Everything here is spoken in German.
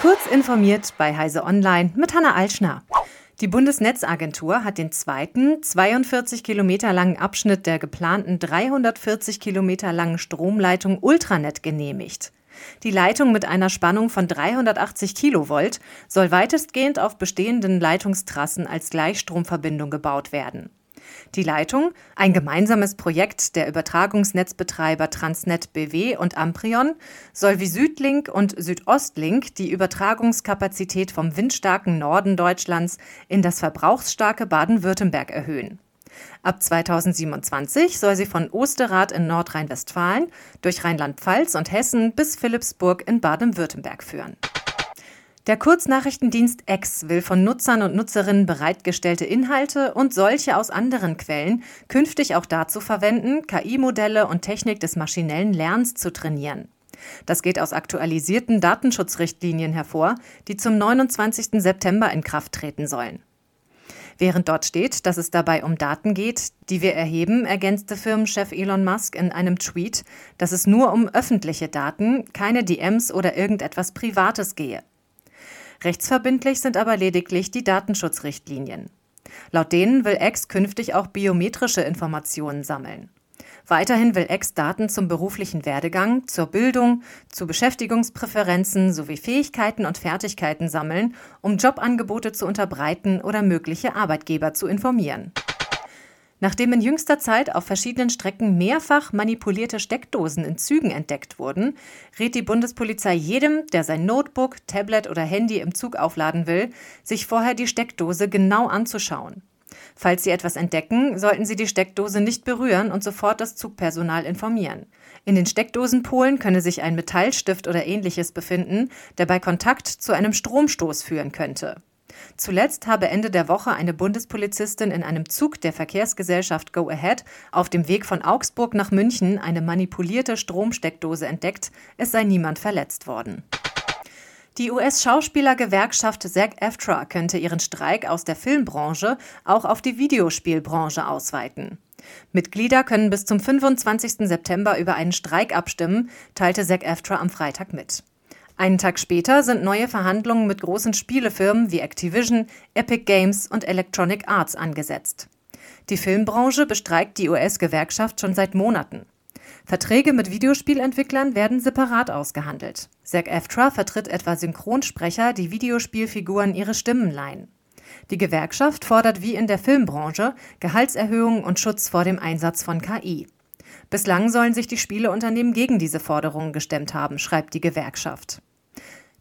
Kurz informiert bei Heise Online mit Hanna Alschner. Die Bundesnetzagentur hat den zweiten, 42 Kilometer langen Abschnitt der geplanten 340 Kilometer langen Stromleitung Ultranet genehmigt. Die Leitung mit einer Spannung von 380 Kilovolt soll weitestgehend auf bestehenden Leitungstrassen als Gleichstromverbindung gebaut werden. Die Leitung, ein gemeinsames Projekt der Übertragungsnetzbetreiber Transnet BW und Amprion, soll wie Südlink und Südostlink die Übertragungskapazität vom windstarken Norden Deutschlands in das verbrauchsstarke Baden-Württemberg erhöhen. Ab 2027 soll sie von Osterath in Nordrhein-Westfalen durch Rheinland-Pfalz und Hessen bis Philippsburg in Baden-Württemberg führen. Der Kurznachrichtendienst X will von Nutzern und Nutzerinnen bereitgestellte Inhalte und solche aus anderen Quellen künftig auch dazu verwenden, KI-Modelle und Technik des maschinellen Lernens zu trainieren. Das geht aus aktualisierten Datenschutzrichtlinien hervor, die zum 29. September in Kraft treten sollen. Während dort steht, dass es dabei um Daten geht, die wir erheben, ergänzte Firmenchef Elon Musk in einem Tweet, dass es nur um öffentliche Daten, keine DMs oder irgendetwas Privates gehe. Rechtsverbindlich sind aber lediglich die Datenschutzrichtlinien. Laut denen will X künftig auch biometrische Informationen sammeln. Weiterhin will X Daten zum beruflichen Werdegang, zur Bildung, zu Beschäftigungspräferenzen sowie Fähigkeiten und Fertigkeiten sammeln, um Jobangebote zu unterbreiten oder mögliche Arbeitgeber zu informieren. Nachdem in jüngster Zeit auf verschiedenen Strecken mehrfach manipulierte Steckdosen in Zügen entdeckt wurden, rät die Bundespolizei jedem, der sein Notebook, Tablet oder Handy im Zug aufladen will, sich vorher die Steckdose genau anzuschauen. Falls Sie etwas entdecken, sollten Sie die Steckdose nicht berühren und sofort das Zugpersonal informieren. In den Steckdosenpolen könne sich ein Metallstift oder ähnliches befinden, der bei Kontakt zu einem Stromstoß führen könnte. Zuletzt habe Ende der Woche eine Bundespolizistin in einem Zug der Verkehrsgesellschaft Go Ahead auf dem Weg von Augsburg nach München eine manipulierte Stromsteckdose entdeckt. Es sei niemand verletzt worden. Die US-Schauspielergewerkschaft SAG-AFTRA könnte ihren Streik aus der Filmbranche auch auf die Videospielbranche ausweiten. Mitglieder können bis zum 25. September über einen Streik abstimmen, teilte SAG-AFTRA am Freitag mit. Einen Tag später sind neue Verhandlungen mit großen Spielefirmen wie Activision, Epic Games und Electronic Arts angesetzt. Die Filmbranche bestreikt die US-Gewerkschaft schon seit Monaten. Verträge mit Videospielentwicklern werden separat ausgehandelt. SAG-AFTRA vertritt etwa Synchronsprecher, die Videospielfiguren ihre Stimmen leihen. Die Gewerkschaft fordert wie in der Filmbranche Gehaltserhöhungen und Schutz vor dem Einsatz von KI. Bislang sollen sich die Spieleunternehmen gegen diese Forderungen gestemmt haben, schreibt die Gewerkschaft.